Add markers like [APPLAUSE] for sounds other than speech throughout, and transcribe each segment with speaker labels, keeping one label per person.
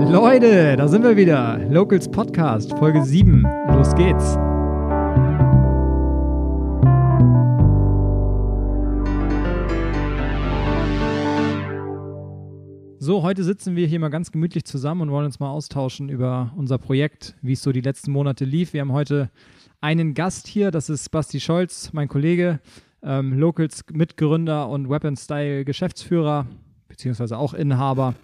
Speaker 1: Leute, da sind wir wieder. Locals Podcast, Folge 7. Los geht's. So, heute sitzen wir hier mal ganz gemütlich zusammen und wollen uns mal austauschen über unser Projekt, wie es so die letzten Monate lief. Wir haben heute einen Gast hier, das ist Basti Scholz, mein Kollege, ähm, Locals Mitgründer und Weapon Style Geschäftsführer, beziehungsweise auch Inhaber.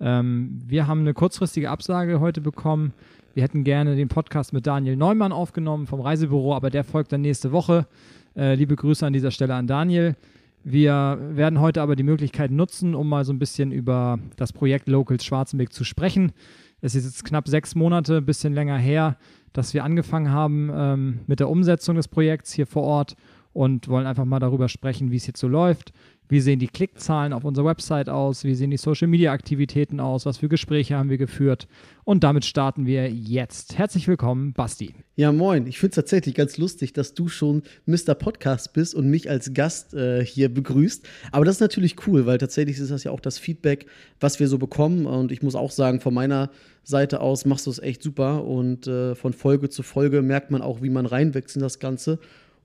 Speaker 1: Ähm, wir haben eine kurzfristige Absage heute bekommen. Wir hätten gerne den Podcast mit Daniel Neumann aufgenommen vom Reisebüro, aber der folgt dann nächste Woche. Äh, liebe Grüße an dieser Stelle an Daniel. Wir werden heute aber die Möglichkeit nutzen, um mal so ein bisschen über das Projekt Locals Schwarzenberg zu sprechen. Es ist jetzt knapp sechs Monate, ein bisschen länger her, dass wir angefangen haben ähm, mit der Umsetzung des Projekts hier vor Ort und wollen einfach mal darüber sprechen, wie es jetzt so läuft, wie sehen die Klickzahlen auf unserer Website aus? Wie sehen die Social-Media-Aktivitäten aus? Was für Gespräche haben wir geführt? Und damit starten wir jetzt. Herzlich willkommen, Basti.
Speaker 2: Ja, moin. Ich finde es tatsächlich ganz lustig, dass du schon Mr. Podcast bist und mich als Gast äh, hier begrüßt. Aber das ist natürlich cool, weil tatsächlich ist das ja auch das Feedback, was wir so bekommen. Und ich muss auch sagen, von meiner Seite aus machst du es echt super. Und äh, von Folge zu Folge merkt man auch, wie man reinwächst in das Ganze.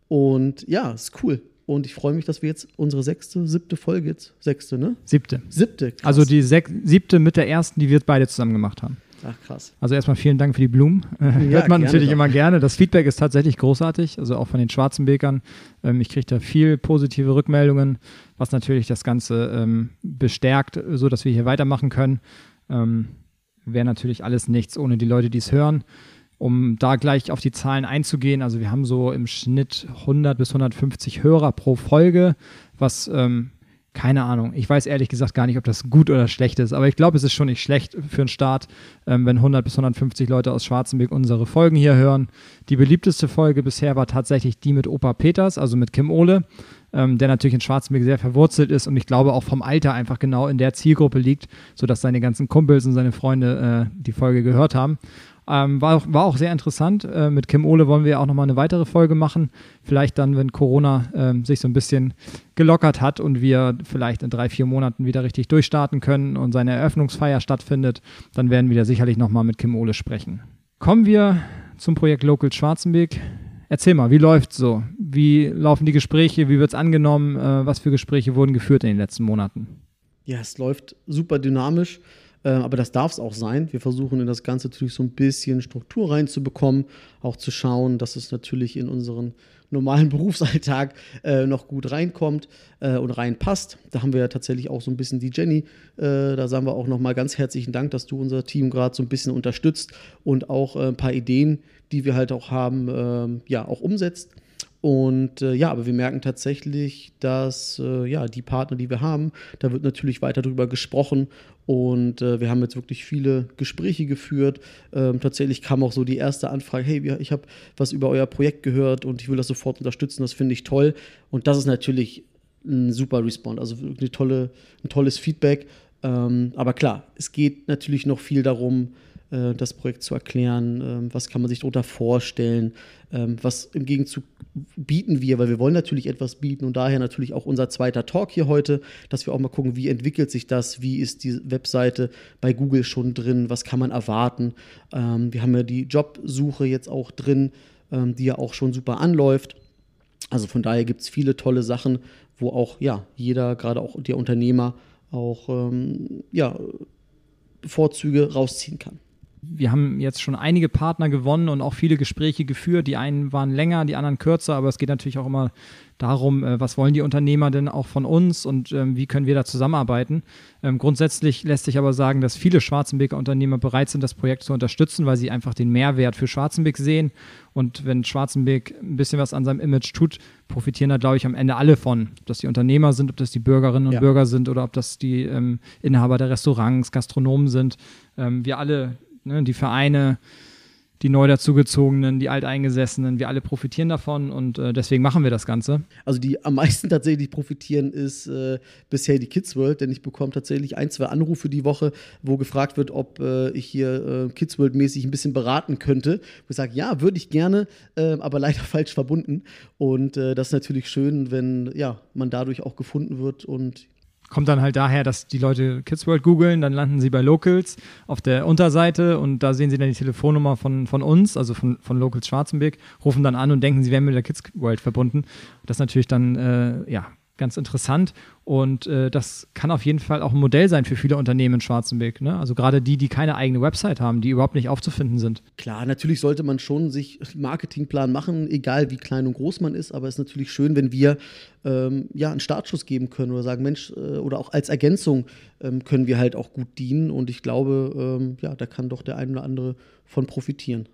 Speaker 2: Und ja, ist cool. Und ich freue mich, dass wir jetzt unsere sechste, siebte Folge jetzt, sechste, ne?
Speaker 1: Siebte.
Speaker 2: Siebte.
Speaker 1: Krass. Also die siebte mit der ersten, die wir beide zusammen gemacht haben.
Speaker 2: Ach, krass.
Speaker 1: Also erstmal vielen Dank für die Blumen. [LAUGHS] Ja, Hört man natürlich doch. immer gerne. Das Feedback ist tatsächlich großartig, also auch von den Schwarzenbekern. Ähm, ich kriege da viel positive Rückmeldungen, was natürlich das Ganze ähm, bestärkt, sodass wir hier weitermachen können. Ähm, Wäre natürlich alles nichts ohne die Leute, die es hören um da gleich auf die Zahlen einzugehen, also wir haben so im Schnitt 100 bis 150 Hörer pro Folge, was ähm, keine Ahnung. Ich weiß ehrlich gesagt gar nicht, ob das gut oder schlecht ist, aber ich glaube, es ist schon nicht schlecht für einen Start, ähm, wenn 100 bis 150 Leute aus Schwarzenberg unsere Folgen hier hören. Die beliebteste Folge bisher war tatsächlich die mit Opa Peters, also mit Kim Ole, ähm, der natürlich in Schwarzenberg sehr verwurzelt ist und ich glaube auch vom Alter einfach genau in der Zielgruppe liegt, sodass seine ganzen Kumpels und seine Freunde äh, die Folge gehört haben. Ähm, war, auch, war auch sehr interessant. Äh, mit Kim Ole wollen wir auch nochmal eine weitere Folge machen. Vielleicht dann, wenn Corona äh, sich so ein bisschen gelockert hat und wir vielleicht in drei, vier Monaten wieder richtig durchstarten können und seine Eröffnungsfeier stattfindet, dann werden wir da sicherlich nochmal mit Kim Ole sprechen. Kommen wir zum Projekt Local Schwarzenberg. Erzähl mal, wie läuft's so? Wie laufen die Gespräche? Wie wird es angenommen? Äh, was für Gespräche wurden geführt in den letzten Monaten?
Speaker 2: Ja, es läuft super dynamisch. Äh, aber das darf es auch sein. Wir versuchen in das Ganze natürlich so ein bisschen Struktur reinzubekommen, auch zu schauen, dass es natürlich in unseren normalen [LAUGHS] Berufsalltag äh, noch gut reinkommt äh, und reinpasst. Da haben wir ja tatsächlich auch so ein bisschen die Jenny. Äh, da sagen wir auch nochmal ganz herzlichen Dank, dass du unser Team gerade so ein bisschen unterstützt und auch äh, ein paar Ideen, die wir halt auch haben, ähm, ja, auch umsetzt. Und äh, ja, aber wir merken tatsächlich, dass äh, ja, die Partner, die wir haben, da wird natürlich weiter drüber gesprochen. Und äh, wir haben jetzt wirklich viele Gespräche geführt. Ähm, tatsächlich kam auch so die erste Anfrage: Hey, ich habe was über euer Projekt gehört und ich will das sofort unterstützen. Das finde ich toll. Und das ist natürlich ein super Response, also wirklich tolle, ein tolles Feedback. Ähm, aber klar, es geht natürlich noch viel darum, das Projekt zu erklären, ähm, was kann man sich darunter vorstellen, ähm, was im Gegenzug bieten wir, weil wir wollen natürlich etwas bieten und daher natürlich auch unser zweiter Talk hier heute, dass wir auch mal gucken, wie entwickelt sich das, wie ist die Webseite bei Google schon drin, was kann man erwarten. Ähm, wir haben ja die Jobsuche jetzt auch drin, die ja auch schon super anläuft. Also von daher gibt es viele tolle Sachen, wo auch ja jeder, gerade auch der Unternehmer, auch ja, Vorzüge rausziehen kann
Speaker 1: wir haben jetzt schon einige Partner gewonnen und auch viele Gespräche geführt. Die einen waren länger, die anderen kürzer, aber es geht natürlich auch immer darum, äh, was wollen die Unternehmer denn auch von uns und ähm, wie können wir da zusammenarbeiten. Ähm, grundsätzlich lässt sich aber sagen, dass viele Schwarzenbeker Unternehmer bereit sind, das Projekt zu unterstützen, weil sie einfach den Mehrwert für Schwarzenbeck sehen. Und wenn Schwarzenbeck ein bisschen was an seinem Image tut, profitieren da, glaube ich, am Ende alle von. Ob das die Unternehmer sind, ob das die Bürgerinnen und ja. Bürger sind oder ob das die ähm, Inhaber der Restaurants, Gastronomen sind. Ähm, wir alle Ne? Die Vereine, die neu dazugezogenen, die Alteingesessenen, wir alle profitieren davon und äh, deswegen machen wir das Ganze.
Speaker 2: Also die am meisten tatsächlich profitieren ist äh, bisher die Kids World, denn ich bekomme tatsächlich ein, zwei Anrufe die Woche, wo gefragt wird, ob äh, ich hier äh, Kids World mäßig ein bisschen beraten könnte. Wo ich sage, ja, würde ich gerne, ähm, aber [LAUGHS] leider falsch verbunden. Und äh, das ist natürlich schön, wenn ja, man dadurch auch gefunden wird und
Speaker 1: kommt dann halt daher, dass die Leute Kids World googeln, dann landen sie bei Locals auf der Unterseite und da sehen sie dann die Telefonnummer von, von uns, also von, von Locals Schwarzenberg, rufen dann an und denken, sie wären mit der Kids World verbunden. Das ist natürlich dann, äh, ja, ganz interessant. Und äh, das kann auf jeden Fall auch ein Modell sein für viele Unternehmen in Schwarzenberg. Ne? Also gerade die, die keine eigene Website haben, die überhaupt nicht aufzufinden sind.
Speaker 2: Klar, natürlich sollte man schon sich Marketingplan machen, egal wie klein und groß man ist. Aber es ist natürlich schön, wenn wir ähm, ja einen Startschuss geben können oder sagen, Mensch, äh, oder auch als Ergänzung ähm, können wir halt auch gut dienen. Und ich glaube, ähm, ja, da kann doch der ein oder andere von profitieren.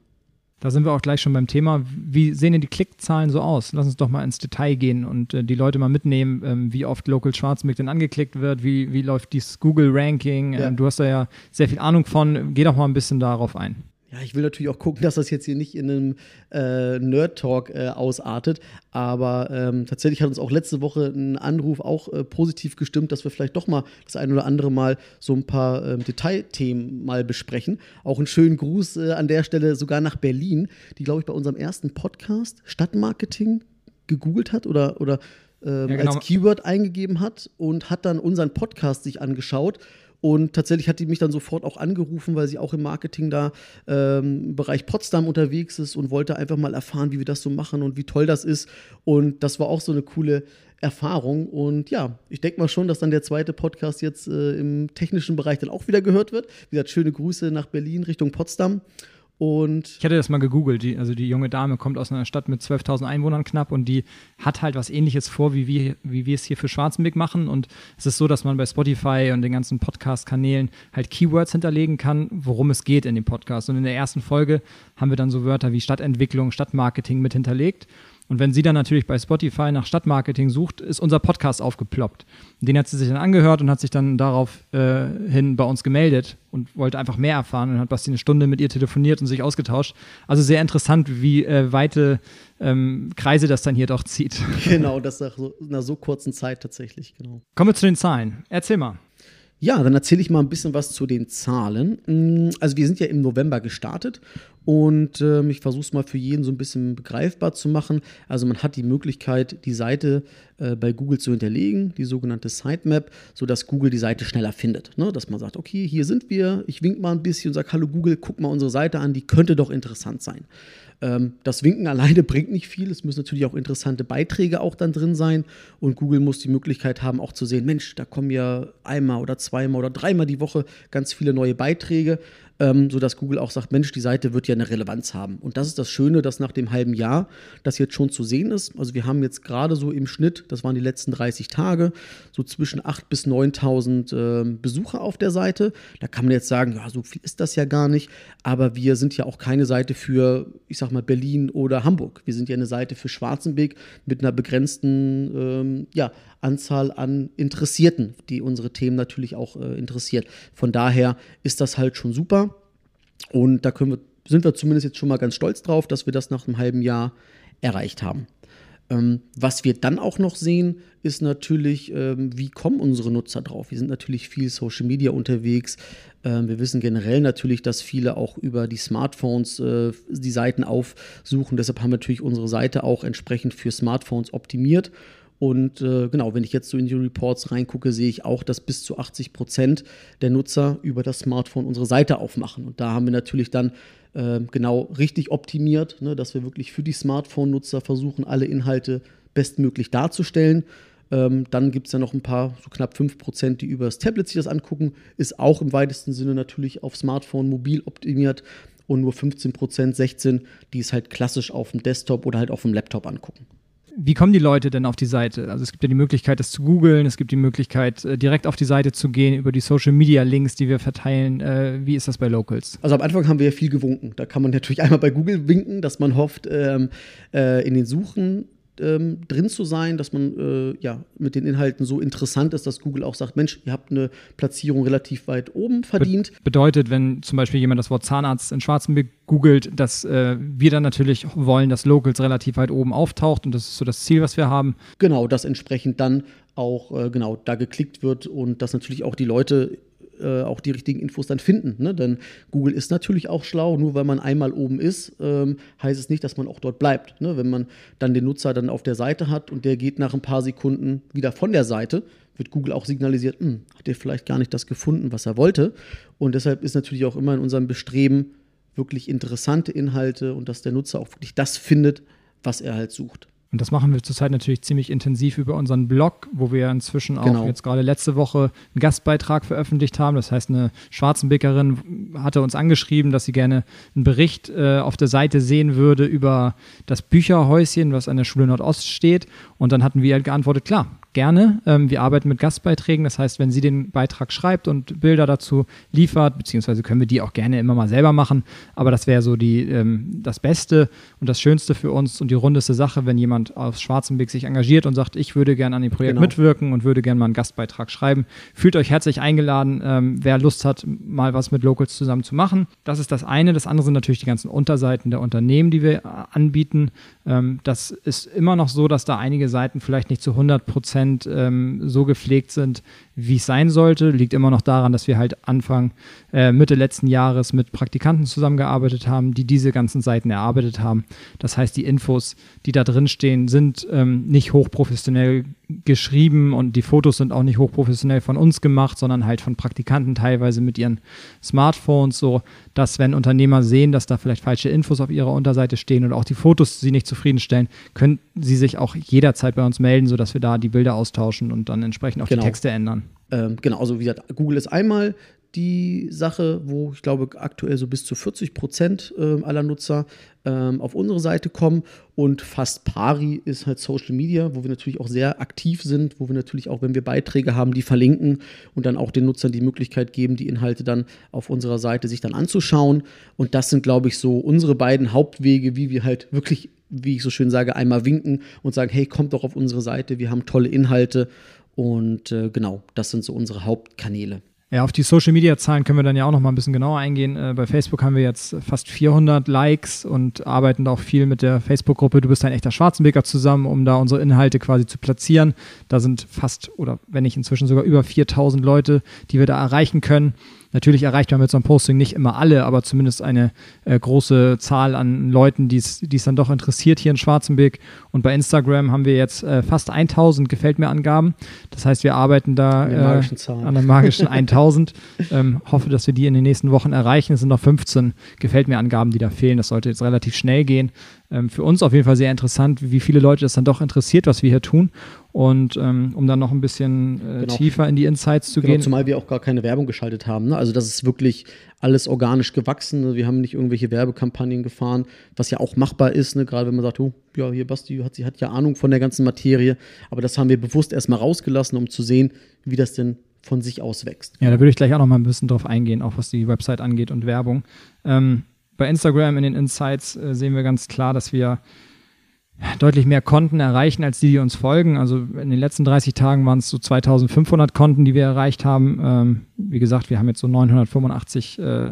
Speaker 1: Da sind wir auch gleich schon beim Thema. Wie sehen denn die Klickzahlen so aus? Lass uns doch mal ins Detail gehen und äh, die Leute mal mitnehmen, ähm, wie oft Local Schwarzmix denn angeklickt wird, wie, wie läuft dieses Google-Ranking. Ja. Ähm, du hast da ja sehr viel Ahnung von. Geh doch mal ein bisschen darauf ein.
Speaker 2: Ja, ich will natürlich auch gucken, [LAUGHS] dass das jetzt hier nicht in einem äh, Nerd-Talk äh, ausartet. Aber ähm, tatsächlich hat uns auch letzte Woche ein Anruf auch äh, positiv gestimmt, dass wir vielleicht doch mal das ein oder andere Mal so ein paar ähm, Detailthemen mal besprechen. Auch einen schönen Gruß äh, an der Stelle sogar nach Berlin, die, glaube ich, bei unserem ersten Podcast Stadtmarketing gegoogelt hat oder, oder ähm, ja, genau. als Keyword eingegeben hat und hat dann unseren Podcast sich angeschaut und tatsächlich hat die mich dann sofort auch angerufen, weil sie auch im Marketing da ähm, im Bereich Potsdam unterwegs ist und wollte einfach mal erfahren, wie wir das so machen und wie toll das ist. Und das war auch so eine coole Erfahrung. Und ja, ich denke mal schon, dass dann der zweite Podcast jetzt äh, im technischen Bereich dann auch wieder gehört wird. Wie gesagt, schöne Grüße nach Berlin Richtung Potsdam. Und
Speaker 1: ich hatte das mal gegoogelt. Die, also die junge Dame kommt aus einer Stadt mit 12.000 Einwohnern knapp und die hat halt was Ähnliches vor, wie wir, wie wir es hier für Schwarzenbeck machen. Und es ist so, dass man bei Spotify und den ganzen Podcast-Kanälen halt Keywords hinterlegen kann, worum es geht in dem Podcast. Und in der ersten Folge haben wir dann so Wörter wie Stadtentwicklung, Stadtmarketing mit hinterlegt. Und wenn sie dann natürlich bei Spotify nach Stadtmarketing sucht, ist unser Podcast aufgeploppt. Den hat sie sich dann angehört und hat sich dann daraufhin äh, bei uns gemeldet und wollte einfach mehr erfahren und hat Basti eine Stunde mit ihr telefoniert und sich ausgetauscht. Also sehr interessant, wie äh, weite ähm, Kreise das dann hier doch zieht.
Speaker 2: Genau, das nach so, einer so kurzen Zeit tatsächlich, genau.
Speaker 1: Kommen wir zu den Zahlen. Erzähl mal.
Speaker 2: Ja, dann erzähle ich mal ein bisschen was zu den Zahlen. Mm, also wir sind ja im November gestartet und äh, ich versuche es mal für jeden so ein bisschen begreifbar zu machen. Also man hat die Möglichkeit, die Seite äh, bei Google zu hinterlegen, die sogenannte Sitemap, sodass Google die Seite schneller findet. Ne? Dass man sagt, okay, hier sind wir, ich wink mal ein bisschen und sage, hallo Google, guck mal unsere Seite an, die könnte doch interessant sein. Ähm, das Winken alleine [LAUGHS] bringt nicht viel. Es müssen natürlich auch interessante Beiträge auch dann drin sein. Und Google muss die Möglichkeit haben, auch zu sehen, Mensch, da kommen ja einmal oder zweimal oder dreimal die Woche ganz viele neue Beiträge ähm, sodass Google auch sagt, Mensch, die Seite wird ja eine Relevanz haben. Und das ist das Schöne, dass nach dem halben Jahr das jetzt schon zu sehen ist. Also wir haben jetzt gerade so im Schnitt, das waren die letzten 30 Tage, so zwischen 8.000 bis 9.000 äh, Besucher auf der Seite. Da kann man jetzt sagen, ja, so viel ist das ja gar nicht. Aber wir sind ja auch keine Seite für, ich sag mal, Berlin oder Hamburg. Wir sind ja eine Seite für Schwarzenbeck mit einer begrenzten ähm, ja, Anzahl an Interessierten, die unsere Themen natürlich auch äh, interessiert. Von daher ist das halt schon super. Und da wir, sind wir zumindest jetzt schon mal ganz stolz drauf, dass wir das nach einem halben Jahr erreicht haben. Ähm, was wir dann auch noch sehen, ist natürlich, ähm, wie kommen unsere Nutzer drauf? Wir sind natürlich viel Social Media unterwegs. Ähm, wir wissen generell natürlich, dass viele auch über die Smartphones äh, die Seiten aufsuchen. Deshalb haben wir natürlich unsere Seite auch entsprechend für Smartphones optimiert. Und äh, genau, wenn ich jetzt so in die Reports reingucke, sehe ich auch, dass bis zu 80 Prozent der Nutzer über das Smartphone unsere Seite aufmachen. Und da haben wir natürlich dann äh, genau richtig optimiert, ne, dass wir wirklich für die Smartphone-Nutzer versuchen, alle Inhalte bestmöglich darzustellen. Ähm, dann gibt es ja noch ein paar, so knapp 5 Prozent, die über das Tablet sich das angucken. Ist auch im weitesten Sinne natürlich auf Smartphone, mobil optimiert. Und nur 15 Prozent, 16, die es halt klassisch auf dem Desktop oder halt auf dem Laptop angucken.
Speaker 1: Wie kommen die Leute denn auf die Seite? Also es gibt ja die Möglichkeit, das zu googeln, es gibt die Möglichkeit, äh, direkt auf die Seite zu gehen über die Social Media Links, die wir verteilen. Äh, wie ist das bei Locals?
Speaker 2: Also am Anfang haben wir ja viel gewunken. Da kann man natürlich [LAUGHS] einmal bei Google winken, dass man hofft, ähm, äh, in den Suchen ähm, drin zu sein, dass man äh, ja mit den Inhalten so interessant ist, dass Google auch sagt, Mensch, ihr habt eine Platzierung relativ weit oben verdient.
Speaker 1: Be bedeutet, wenn zum Beispiel jemand das Wort Zahnarzt in Schwarzenberg googelt, dass äh, wir dann natürlich wollen, dass Locals relativ weit oben auftaucht und das ist so das Ziel, was wir haben.
Speaker 2: Genau, dass entsprechend dann auch äh, genau da geklickt wird und dass natürlich auch die Leute äh, auch die richtigen Infos dann finden. Ne? Denn Google ist natürlich auch schlau, nur weil man einmal oben ist, ähm, heißt es nicht, dass man auch dort bleibt. Ne? Wenn man dann den Nutzer dann auf der Seite hat und der geht nach ein paar Sekunden wieder von der Seite, wird Google auch signalisiert, hm, hat er vielleicht gar nicht das gefunden, was er wollte. Und deshalb ist natürlich auch immer in unserem Bestreben wirklich interessante Inhalte und dass der Nutzer auch wirklich das findet, was er halt sucht.
Speaker 1: Und das machen wir zurzeit natürlich ziemlich intensiv über unseren Blog, wo wir inzwischen auch genau. jetzt gerade letzte Woche einen Gastbeitrag veröffentlicht haben. Das heißt, eine Schwarzenbäckerin hatte uns angeschrieben, dass sie gerne einen Bericht äh, auf der Seite sehen würde über das Bücherhäuschen, was an der Schule Nordost steht. Und dann hatten wir halt geantwortet, klar, gerne. Ähm, wir arbeiten mit Gastbeiträgen. Das heißt, wenn sie den Beitrag schreibt und Bilder dazu liefert, beziehungsweise können wir die auch gerne immer mal selber machen. Aber das wäre so die, ähm, das Beste und das Schönste für uns und die rundeste Sache, wenn jemand aus Schwarzenberg sich engagiert und sagt, ich würde gerne an dem Projekt genau. mitwirken und würde gerne mal einen Gastbeitrag schreiben. Fühlt euch herzlich eingeladen, ähm, wer Lust hat, mal was mit Locals zusammen zu machen. Das ist das eine. Das andere sind natürlich die ganzen Unterseiten der Unternehmen, die wir äh, anbieten. Ähm, das ist immer noch so, dass da einige Seiten vielleicht nicht zu 100 Prozent ähm, so gepflegt sind, wie es sein sollte. Liegt immer noch daran, dass wir halt Anfang, äh, Mitte letzten Jahres mit Praktikanten zusammengearbeitet haben, die diese ganzen Seiten erarbeitet haben. Das heißt, die Infos, die da drin stehen, sind ähm, nicht hochprofessionell geschrieben und die Fotos sind auch nicht hochprofessionell von uns gemacht, sondern halt von Praktikanten teilweise mit ihren Smartphones, so dass wenn Unternehmer sehen, dass da vielleicht falsche Infos auf ihrer Unterseite stehen oder auch die Fotos sie nicht zufriedenstellen, können sie sich auch jederzeit bei uns melden, sodass wir da die Bilder austauschen und dann entsprechend auch genau. die Texte ändern.
Speaker 2: Ähm, genau, also wie gesagt, Google ist einmal die Sache, wo ich glaube aktuell so bis zu 40 Prozent äh, aller Nutzer ähm, auf unsere Seite kommen. Und fast pari ist halt Social Media, wo wir natürlich auch sehr aktiv sind, wo wir natürlich auch, wenn wir Beiträge haben, die verlinken und dann auch den Nutzern die Möglichkeit geben, die Inhalte dann auf unserer Seite sich dann anzuschauen. Und das sind glaube ich so unsere beiden Hauptwege, wie wir halt wirklich wie ich so schön sage, einmal winken und sagen, hey, kommt doch auf unsere Seite, wir haben tolle Inhalte. Und äh, genau, das sind so unsere Hauptkanäle.
Speaker 1: Ja, auf die Social Media Zahlen können wir dann ja auch noch mal ein bisschen genauer eingehen. Äh, bei Facebook haben wir jetzt fast 400 Likes und arbeiten auch viel mit der Facebook-Gruppe Du bist ein echter Schwarzenbeker zusammen, um da unsere Inhalte quasi zu platzieren. Da sind fast oder wenn nicht inzwischen sogar über 4000 Leute, die wir da erreichen können. Natürlich erreicht man mit so einem Posting nicht immer alle, aber zumindest eine äh, große Zahl an Leuten, die es dann doch interessiert hier in Schwarzenberg. Und bei Instagram haben wir jetzt äh, fast 1000 Gefällt mir Angaben. Das heißt, wir arbeiten da äh, an der magischen [LAUGHS] 1000. ähm, hoffe, dass wir die in den nächsten Wochen erreichen. Es sind noch 15 Gefällt mir Angaben, die da fehlen. Das sollte jetzt relativ schnell gehen. Ähm, für uns auf jeden Fall sehr interessant, wie viele Leute das dann doch interessiert, was wir hier tun. Und ähm, um dann noch ein bisschen äh, genau. tiefer in die Insights zu genau, gehen.
Speaker 2: Zumal wir auch gar keine Werbung geschaltet haben. Ne? Also das ist wirklich alles organisch gewachsen. Wir haben nicht irgendwelche Werbekampagnen gefahren, was ja auch machbar ist, ne? gerade wenn man sagt, oh, ja, hier Basti hat, sie hat ja Ahnung von der ganzen Materie. Aber das haben wir bewusst erstmal rausgelassen, um zu sehen, wie das denn von sich aus wächst.
Speaker 1: Ja, da würde ich gleich auch noch mal ein bisschen drauf eingehen, auch was die Website angeht und Werbung. Ähm, bei Instagram in den Insights äh, sehen wir ganz klar, dass wir deutlich mehr Konten erreichen als die, die uns folgen. Also in den letzten 30 Tagen waren es so 2500 Konten, die wir erreicht haben. Ähm, wie gesagt, wir haben jetzt so 985 äh,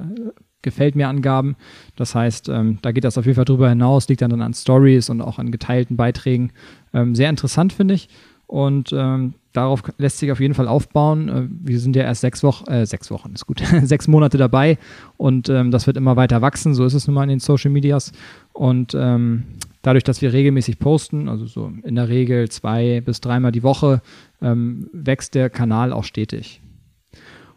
Speaker 1: gefällt mir Angaben. Das heißt, ähm, da geht das auf jeden Fall drüber hinaus, liegt dann, dann an Stories und auch an geteilten Beiträgen. Ähm, sehr interessant, finde ich. Und ähm, darauf lässt sich auf jeden Fall aufbauen. Äh, wir sind ja erst sechs Wochen, äh, sechs Wochen ist gut, [LAUGHS] sechs Monate dabei und ähm, das wird immer weiter wachsen. So ist es nun mal in den Social Medias. Und ähm, dadurch, dass wir regelmäßig posten, also so in der Regel zwei bis dreimal die Woche, ähm, wächst der Kanal auch stetig.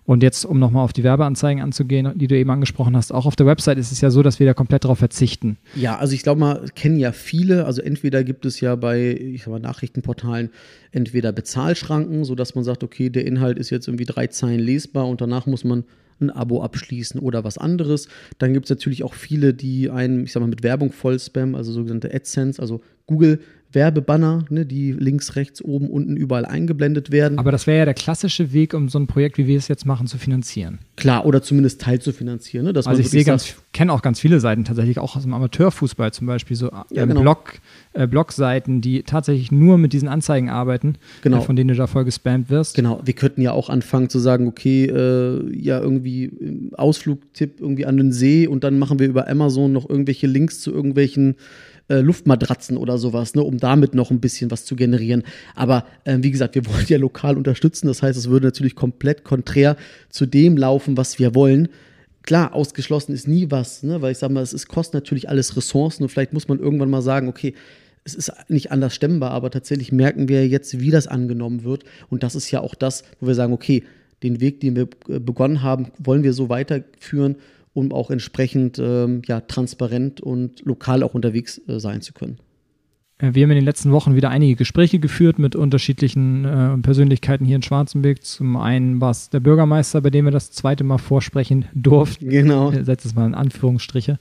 Speaker 1: Und jetzt, um nochmal auf die Werbeanzeigen anzugehen, die du eben angesprochen hast, auch auf der Website ist es ja so, dass wir da komplett darauf verzichten.
Speaker 2: Ja, also ich glaube mal, kennen ja viele. Also entweder gibt es ja bei ich sag mal, Nachrichtenportalen entweder Bezahlschranken, sodass man sagt, okay, der Inhalt ist jetzt irgendwie drei Zeilen lesbar und danach muss man ein Abo abschließen oder was anderes. Dann gibt es natürlich auch viele, die einen, ich sag mal, mit Werbung voll spammen, also sogenannte AdSense, also Google Werbebanner, ne, die links, rechts, oben, unten überall eingeblendet werden.
Speaker 1: Aber das wäre ja der klassische Weg, um so ein Projekt, wie wir es jetzt machen, zu finanzieren.
Speaker 2: Klar, oder zumindest teilzufinanzieren. Ne,
Speaker 1: also ich sehe ganz, kenne auch ganz viele Seiten tatsächlich, auch aus dem Amateurfußball zum Beispiel, so ja, äh, genau. Blog, äh, Blogseiten, die tatsächlich nur mit diesen Anzeigen arbeiten, genau. äh, von denen du da voll gespammt wirst.
Speaker 2: Genau, wir könnten ja auch anfangen zu sagen, okay, äh, ja, irgendwie äh, Ausflugtipp irgendwie an den See und dann machen wir über Amazon noch irgendwelche Links zu irgendwelchen äh, Luftmatratzen oder sowas, ne, um damit noch ein bisschen was zu generieren. Aber äh, wie gesagt, wir [LAUGHS] wollen ja lokal unterstützen. Das heißt, es würde natürlich komplett konträr zu dem laufen, was wir wollen. Klar, ausgeschlossen ist nie was, ne? weil ich sage mal, es ist, kostet natürlich alles Ressourcen und vielleicht muss man irgendwann mal sagen, okay, es ist nicht anders stemmbar, aber tatsächlich merken wir jetzt, wie das angenommen wird. Und das ist ja auch das, wo wir sagen, okay, den Weg, den wir äh, begonnen haben, wollen wir so weiterführen, um auch entsprechend ähm, ja, transparent und lokal auch unterwegs äh, sein zu können.
Speaker 1: Äh, wir haben in den letzten Wochen wieder einige Gespräche geführt mit unterschiedlichen äh, Persönlichkeiten hier in Schwarzenberg. Zum einen war es der Bürgermeister, bei dem wir das zweite Mal vorsprechen durften.
Speaker 2: Genau.
Speaker 1: Setzt es mal in Anführungsstriche.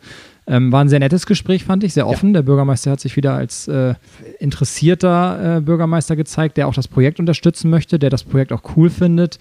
Speaker 1: Ähm, war ein sehr nettes Gespräch, fand ich, sehr offen. Ja. Der Bürgermeister hat sich wieder als äh, interessierter äh, Bürgermeister gezeigt, der auch das Projekt unterstützen möchte, der das Projekt auch cool findet,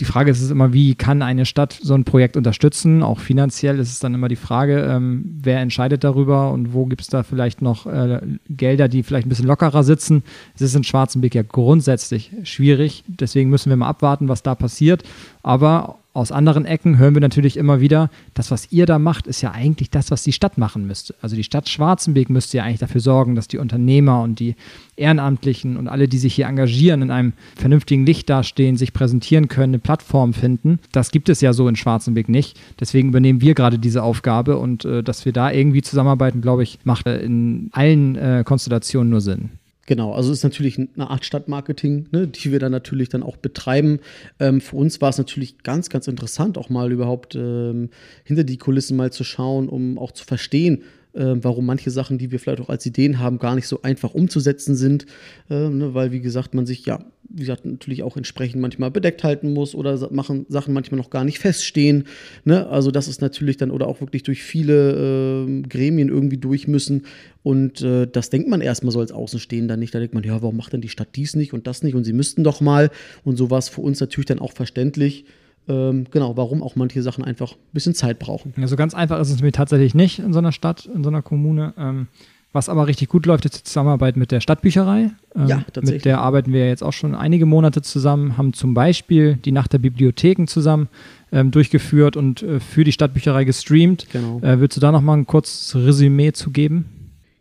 Speaker 1: die Frage ist es immer, wie kann eine Stadt so ein Projekt unterstützen? Auch finanziell ist es dann immer die Frage, ähm, wer entscheidet darüber und wo gibt es da vielleicht noch äh, Gelder, die vielleicht ein bisschen lockerer sitzen. Es ist in Schwarzenbeck ja grundsätzlich schwierig, deswegen müssen wir mal abwarten, was da passiert. Aber aus anderen Ecken hören wir natürlich immer wieder, das, was ihr da macht, ist ja eigentlich das, was die Stadt machen müsste. Also die Stadt Schwarzenberg müsste ja eigentlich dafür sorgen, dass die Unternehmer und die Ehrenamtlichen und alle, die sich hier engagieren, in einem vernünftigen Licht dastehen, sich präsentieren können, eine Plattform finden. Das gibt es ja so in Schwarzenberg nicht. Deswegen übernehmen wir gerade diese Aufgabe und äh, dass wir da irgendwie zusammenarbeiten, glaube ich, macht in allen äh, Konstellationen nur Sinn.
Speaker 2: Genau, also ist natürlich eine Art Stadtmarketing, ne, die wir dann natürlich dann auch betreiben. Ähm, für uns war es natürlich ganz, ganz interessant, auch mal überhaupt ähm, hinter die Kulissen mal zu schauen, um auch zu verstehen, äh, warum manche Sachen, die wir vielleicht auch als Ideen haben, gar nicht so einfach umzusetzen sind, äh, ne, weil wie gesagt, man sich ja, wie gesagt, natürlich auch entsprechend manchmal bedeckt halten muss oder machen Sachen manchmal noch gar nicht feststehen. Ne? Also das ist natürlich dann oder auch wirklich durch viele äh, Gremien irgendwie durch müssen und äh, das denkt man erstmal so als Außenstehender nicht. Da denkt man, ja, warum macht denn die Stadt dies nicht und das nicht und sie müssten doch mal und so war es für uns natürlich dann auch verständlich ähm, genau, warum auch manche Sachen einfach ein bisschen Zeit brauchen.
Speaker 1: Also ganz einfach ist es mir tatsächlich nicht in so einer Stadt, in so einer Kommune. Ähm, was aber richtig gut läuft, ist die Zusammenarbeit mit der Stadtbücherei.
Speaker 2: Ähm, ja, tatsächlich.
Speaker 1: Mit der arbeiten wir jetzt auch schon einige Monate zusammen, haben zum Beispiel die Nacht der Bibliotheken zusammen ähm, durchgeführt und äh, für die Stadtbücherei gestreamt. Genau. Äh, willst du da nochmal ein kurzes Resümee zu geben?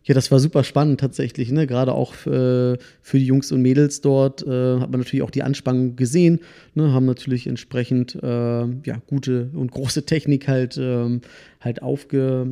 Speaker 2: Ja, das war super spannend tatsächlich. Ne? Gerade auch äh, für die Jungs und Mädels dort äh, hat man natürlich auch die Anspannung gesehen. Ne? Haben natürlich entsprechend äh, ja, gute und große Technik halt, ähm, halt aufge,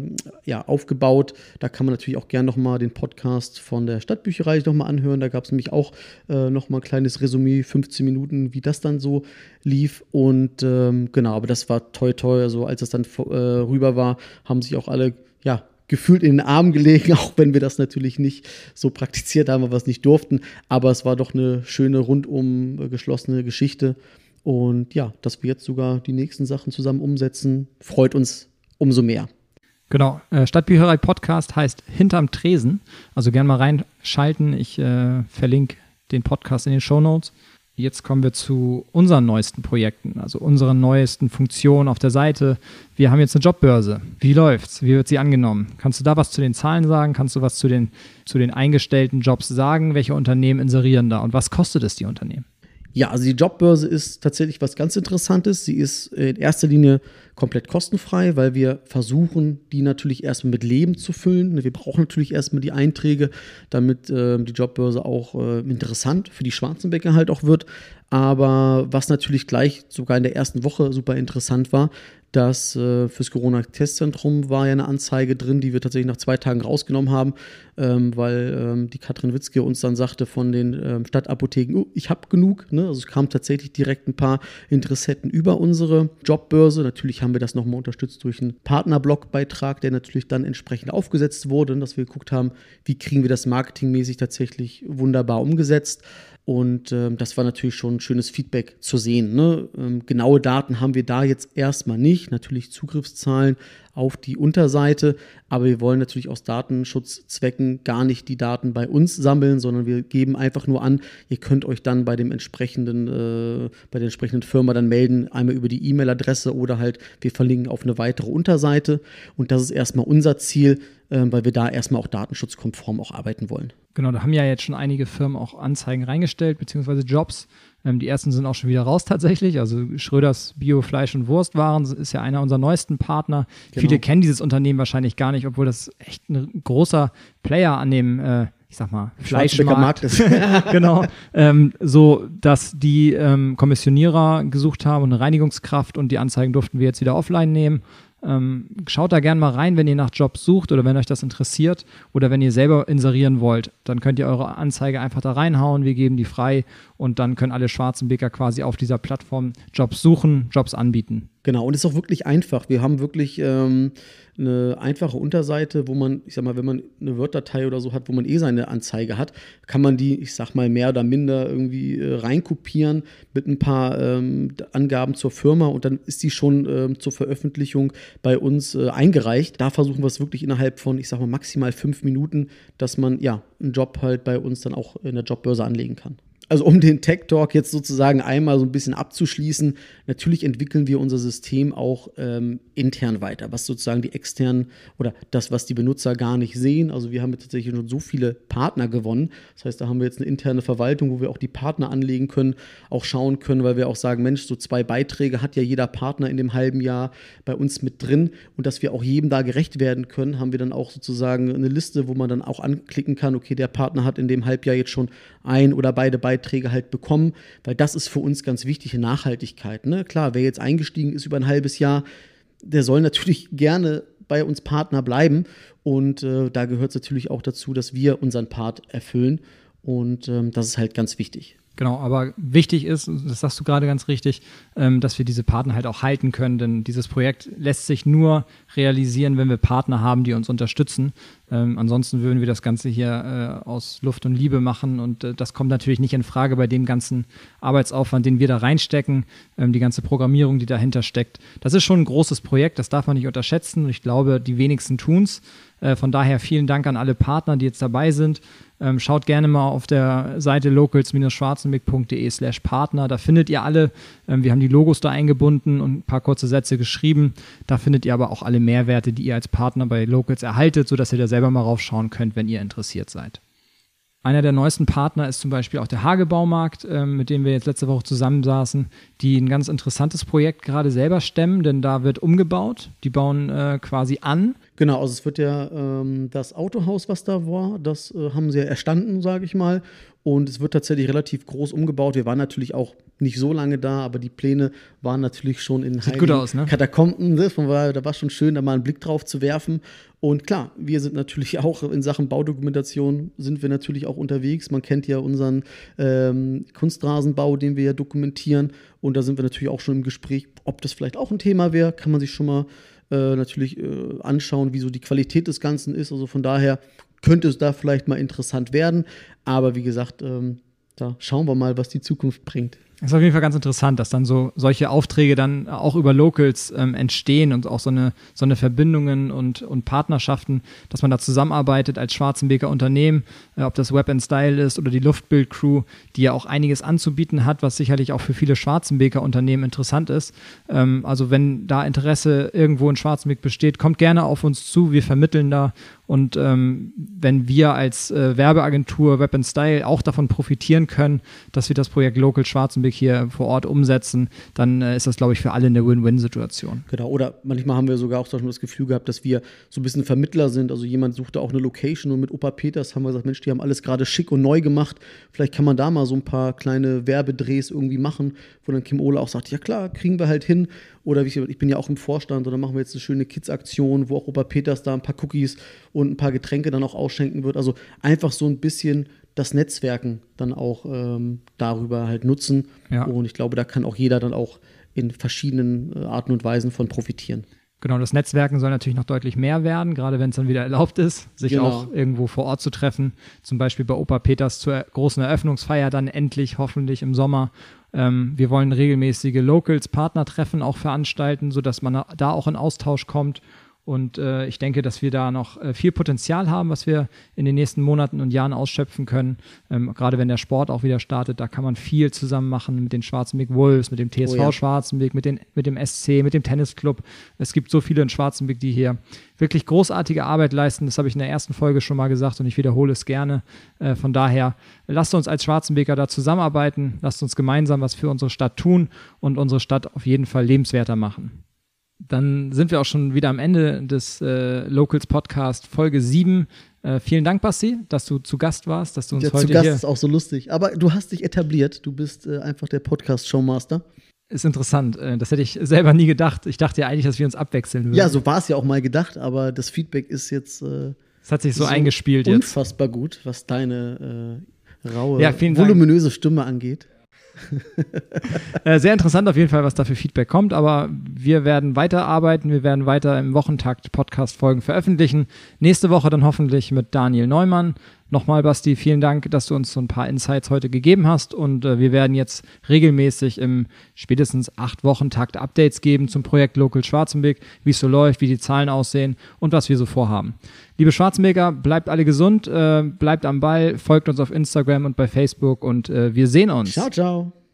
Speaker 2: ja, aufgebaut. Da kann man natürlich auch gerne nochmal den Podcast von der Stadtbücherei nochmal anhören. Da gab es nämlich auch äh, nochmal ein kleines Resümee, 15 Minuten, wie das dann so lief. Und ähm, genau, aber das war toll, toll. Also als es dann äh, rüber war, haben sich auch alle ja, gefühlt in den Arm gelegen, [LAUGHS] auch wenn wir das natürlich nicht so praktiziert haben, was nicht durften. Aber es war doch eine schöne, rundum geschlossene Geschichte. Und ja, dass wir jetzt sogar die nächsten Sachen zusammen umsetzen, freut uns umso mehr.
Speaker 1: Genau, äh, Stadtbücherei Podcast heißt Hinterm Tresen. Also gerne mal reinschalten. Ich äh, verlinke den Podcast in den Show Notes. Jetzt kommen wir zu unseren neuesten Projekten, also unseren neuesten Funktionen auf der Seite. Wir haben jetzt eine Jobbörse. Wie läuft's? Wie wird sie angenommen? Kannst du da was zu den Zahlen sagen? Kannst du was zu den, zu den eingestellten Jobs sagen? Welche Unternehmen inserieren da und was kostet es die Unternehmen?
Speaker 2: Ja, also die Jobbörse ist tatsächlich was ganz Interessantes. Sie ist in erster Linie komplett kostenfrei, weil wir versuchen, die natürlich erstmal mit Leben zu füllen. Wir brauchen natürlich erstmal die Einträge, damit äh, die Jobbörse auch äh, interessant für die Schwarzenbecker halt auch wird. Aber was natürlich gleich sogar in der ersten Woche super interessant war, dass äh, fürs Corona-Testzentrum war ja eine Anzeige drin, die wir tatsächlich nach zwei Tagen rausgenommen haben, ähm, weil ähm, die Katrin Witzke uns dann sagte von den ähm, Stadtapotheken, oh, ich habe genug. Ne? Also es kamen tatsächlich direkt ein paar Interessenten über unsere Jobbörse. Natürlich haben wir das nochmal unterstützt durch einen Partnerblogbeitrag, der natürlich dann entsprechend aufgesetzt wurde, dass wir geguckt haben, wie kriegen wir das marketingmäßig tatsächlich wunderbar umgesetzt. Und ähm, das war natürlich schon ein schönes Feedback zu sehen. Ne? Ähm, genaue Daten haben wir da jetzt erstmal nicht. Natürlich Zugriffszahlen auf die Unterseite. Aber wir wollen natürlich aus Datenschutzzwecken gar nicht die Daten bei uns sammeln, sondern wir geben einfach nur an, ihr könnt euch dann bei dem entsprechenden, äh, bei der entsprechenden Firma dann melden, einmal über die E-Mail-Adresse oder halt wir verlinken auf eine weitere Unterseite. Und das ist erstmal unser Ziel, äh, weil wir da erstmal auch datenschutzkonform auch arbeiten wollen.
Speaker 1: Genau, da haben ja jetzt schon einige Firmen auch Anzeigen reingestellt, beziehungsweise Jobs. Ähm, die ersten sind auch schon wieder raus tatsächlich. Also Schröders Bio, Fleisch und Wurstwaren ist ja einer unserer neuesten Partner. Genau. Viele kennen dieses Unternehmen wahrscheinlich gar nicht, obwohl das echt ein großer Player an dem äh, ich sag mal, Fleischmarkt ist. [LAUGHS] genau. Ähm, so, dass die ähm, Kommissionierer gesucht haben und eine Reinigungskraft und die Anzeigen durften wir jetzt wieder offline nehmen. Ähm, schaut da gerne mal rein, wenn ihr nach Jobs sucht oder wenn euch das interessiert oder wenn ihr selber inserieren wollt. Dann könnt ihr eure Anzeige einfach da reinhauen. Wir geben die frei und dann können alle schwarzen Bäcker quasi auf dieser Plattform Jobs suchen, Jobs anbieten.
Speaker 2: Genau, und es ist auch wirklich einfach. Wir haben wirklich ähm, eine einfache Unterseite, wo man, ich sag mal, wenn man eine Word-Datei oder so hat, wo man eh seine Anzeige hat, kann man die, ich sag mal, mehr oder minder irgendwie äh, reinkopieren mit ein paar ähm, Angaben zur Firma und dann ist die schon ähm, zur Veröffentlichung bei uns äh, eingereicht. Da versuchen wir es wirklich innerhalb von, ich sag mal, maximal fünf Minuten, dass man ja einen Job halt bei uns dann auch in der Jobbörse anlegen kann also um den Tech Talk jetzt sozusagen einmal so ein bisschen abzuschließen, natürlich entwickeln wir unser System auch ähm, intern weiter, was sozusagen die externen oder das, was die Benutzer gar nicht sehen. Also wir haben jetzt tatsächlich schon so viele Partner gewonnen. Das heißt, da haben wir jetzt eine interne Verwaltung, wo wir auch die Partner anlegen können, auch schauen können, weil wir auch sagen, Mensch, so zwei Beiträge hat ja jeder Partner in dem halben Jahr bei uns mit drin und dass wir auch jedem da gerecht werden können, haben wir dann auch sozusagen eine Liste, wo man dann auch anklicken kann, okay, der Partner hat in dem Halbjahr jetzt schon ein oder beide Beiträge Beiträge halt bekommen, weil das ist für uns ganz wichtige Nachhaltigkeit. Ne? Klar, wer jetzt eingestiegen ist über ein halbes Jahr, der soll natürlich [LAUGHS] gerne bei uns Partner bleiben. Und äh, da gehört es natürlich auch dazu, dass wir unseren Part erfüllen. Und ähm, das ist halt ganz wichtig.
Speaker 1: Genau, aber wichtig ist, das sagst du gerade ganz richtig, ähm, dass wir diese Partner halt auch halten können, denn dieses Projekt lässt sich nur realisieren, wenn wir Partner haben, die uns unterstützen. Ähm, ansonsten würden wir das Ganze hier äh, aus Luft und Liebe machen und äh, das kommt natürlich nicht in Frage bei dem ganzen Arbeitsaufwand, den wir da reinstecken, ähm, die ganze Programmierung, die dahinter steckt. Das ist schon ein großes Projekt, das darf man nicht unterschätzen und ich glaube, die wenigsten tun es. Äh, von daher vielen Dank an alle Partner, die jetzt dabei sind. Ähm, schaut gerne mal auf der Seite locals-schwarzenbeck.de slash Partner. Da findet ihr alle, ähm, wir haben die Logos da eingebunden und ein paar kurze Sätze geschrieben. Da findet ihr aber auch alle Mehrwerte, die ihr als Partner bei Locals erhaltet, sodass ihr da selber mal raufschauen könnt, wenn ihr interessiert seid. Einer der neuesten Partner ist zum Beispiel auch der Hagebaumarkt, äh, mit dem wir jetzt letzte Woche zusammensaßen, die ein ganz interessantes Projekt gerade selber stemmen, denn da wird umgebaut. Die bauen äh, quasi an.
Speaker 2: Genau, also es wird ja ähm, das Autohaus, was da war, das äh, haben sie ja erstanden, sage ich mal. Und es wird tatsächlich relativ groß umgebaut. Wir waren natürlich auch nicht so lange da, aber die Pläne waren natürlich schon in
Speaker 1: Sieht gut aus, ne?
Speaker 2: Katakomben. Ne? Da war schon schön, da mal einen Blick drauf zu werfen. Und klar, wir sind natürlich [LAUGHS] auch in Sachen Baudokumentation sind wir natürlich auch unterwegs. Man kennt ja unseren ähm, Kunstrasenbau, den wir ja dokumentieren. Und da sind wir natürlich auch schon im Gespräch, ob das vielleicht auch ein Thema wäre. Kann man sich schon mal äh, natürlich äh, anschauen, wie so die Qualität des Ganzen ist. Also von daher könnte es da vielleicht mal interessant werden. Aber wie gesagt, ähm, da schauen wir mal, was die Zukunft bringt.
Speaker 1: Das ist auf jeden Fall ganz interessant, dass dann so solche Aufträge dann auch über Locals ähm, entstehen und auch so eine, so eine Verbindungen und, und Partnerschaften, dass man da zusammenarbeitet als Schwarzenbeker Unternehmen, äh, ob das Web and Style ist oder die Luftbild Crew, die ja auch einiges anzubieten hat, was sicherlich auch für viele Schwarzenbeker Unternehmen interessant ist. Ähm, also wenn da Interesse irgendwo in Schwarzenbeck besteht, kommt gerne auf uns zu. Wir vermitteln da und ähm, wenn wir als äh, Werbeagentur Web Style auch davon profitieren können, dass wir das Projekt Local Schwarzenbeck hier vor Ort umsetzen, dann äh, ist das, glaube ich, für alle eine Win-Win-Situation.
Speaker 2: Genau, oder manchmal haben wir sogar auch schon das Gefühl gehabt, dass wir so ein bisschen Vermittler sind. Also jemand suchte auch eine Location und mit Opa Peters haben wir gesagt, Mensch, die haben alles gerade schick und neu gemacht. Vielleicht kann man da mal so ein paar kleine Werbedrehs irgendwie machen, wo dann Kim Ohle auch sagt, ja klar, kriegen wir halt hin. Oder wie ich, ich bin ja auch im Vorstand und dann machen wir jetzt eine schöne Kids-Aktion, wo auch Opa Peters da ein paar Cookies und ein paar Getränke dann auch ausschenken wird. Also einfach so ein bisschen das Netzwerken dann auch ähm, darüber halt nutzen. Ja. Und ich glaube, da kann auch jeder dann auch in verschiedenen äh, Arten und Weisen von profitieren.
Speaker 1: Genau, das Netzwerken soll natürlich noch deutlich mehr werden, gerade wenn es dann wieder erlaubt ist, sich genau. auch irgendwo vor Ort zu treffen. Zum Beispiel bei Opa Peters zur großen Eröffnungsfeier dann endlich, hoffentlich im Sommer ähm, wir wollen regelmäßige Locals, Partnertreffen auch veranstalten, sodass man da auch in Austausch kommt. Und äh, ich denke, dass wir da noch äh, viel Potenzial haben, was wir in den nächsten Monaten und Jahren ausschöpfen können. Ähm, gerade wenn der Sport auch wieder startet, da kann man viel zusammen machen mit den Schwarzenberg Wolves, mit dem TSV oh ja. Schwarzenberg, mit, den, mit dem SC, mit dem Tennisclub. Es gibt so viele in Schwarzenberg, die hier wirklich großartige Arbeit leisten. Das habe ich in der ersten Folge schon mal gesagt und ich wiederhole es gerne. Äh, von daher, lasst uns als Schwarzenbeker da zusammenarbeiten, lasst uns gemeinsam was für unsere Stadt tun und unsere Stadt auf jeden Fall lebenswerter machen dann sind wir auch schon wieder am Ende des äh, Locals Podcast Folge 7. Äh, vielen Dank, Basti, dass du zu Gast warst, dass du uns ja, heute
Speaker 2: zu Gast ist auch so lustig. Aber du hast dich etabliert. Du bist äh, einfach der Podcast-Showmaster.
Speaker 1: Ist interessant. Äh, das hätte ich selber nie gedacht. Ich dachte ja eigentlich, dass wir uns abwechseln würden.
Speaker 2: Ja, so war es ja auch mal gedacht, aber das Feedback ist jetzt.
Speaker 1: Äh, es hat sich so, so eingespielt
Speaker 2: unfassbar
Speaker 1: jetzt.
Speaker 2: gut, was deine äh, raue, ja, voluminöse. Stimme angeht. [LAUGHS]
Speaker 1: Äh, sehr interessant auf jeden Fall, was da für Feedback kommt, aber wir werden weiterarbeiten, wir werden weiter im Wochentakt Podcast-Folgen veröffentlichen. Nächste Woche dann hoffentlich mit Daniel Neumann. Nochmal, Basti, vielen Dank, dass du uns so ein paar Insights heute gegeben hast und äh, wir werden jetzt regelmäßig im spätestens acht Wochen Takt Updates geben zum Projekt Local Schwarzenberg, wie es so läuft, wie die Zahlen aussehen und was wir so vorhaben. Liebe Schwarzenberger, bleibt alle gesund, äh, bleibt am Ball, folgt uns auf Instagram und bei Facebook und äh, wir sehen uns.
Speaker 2: Ciao, ciao.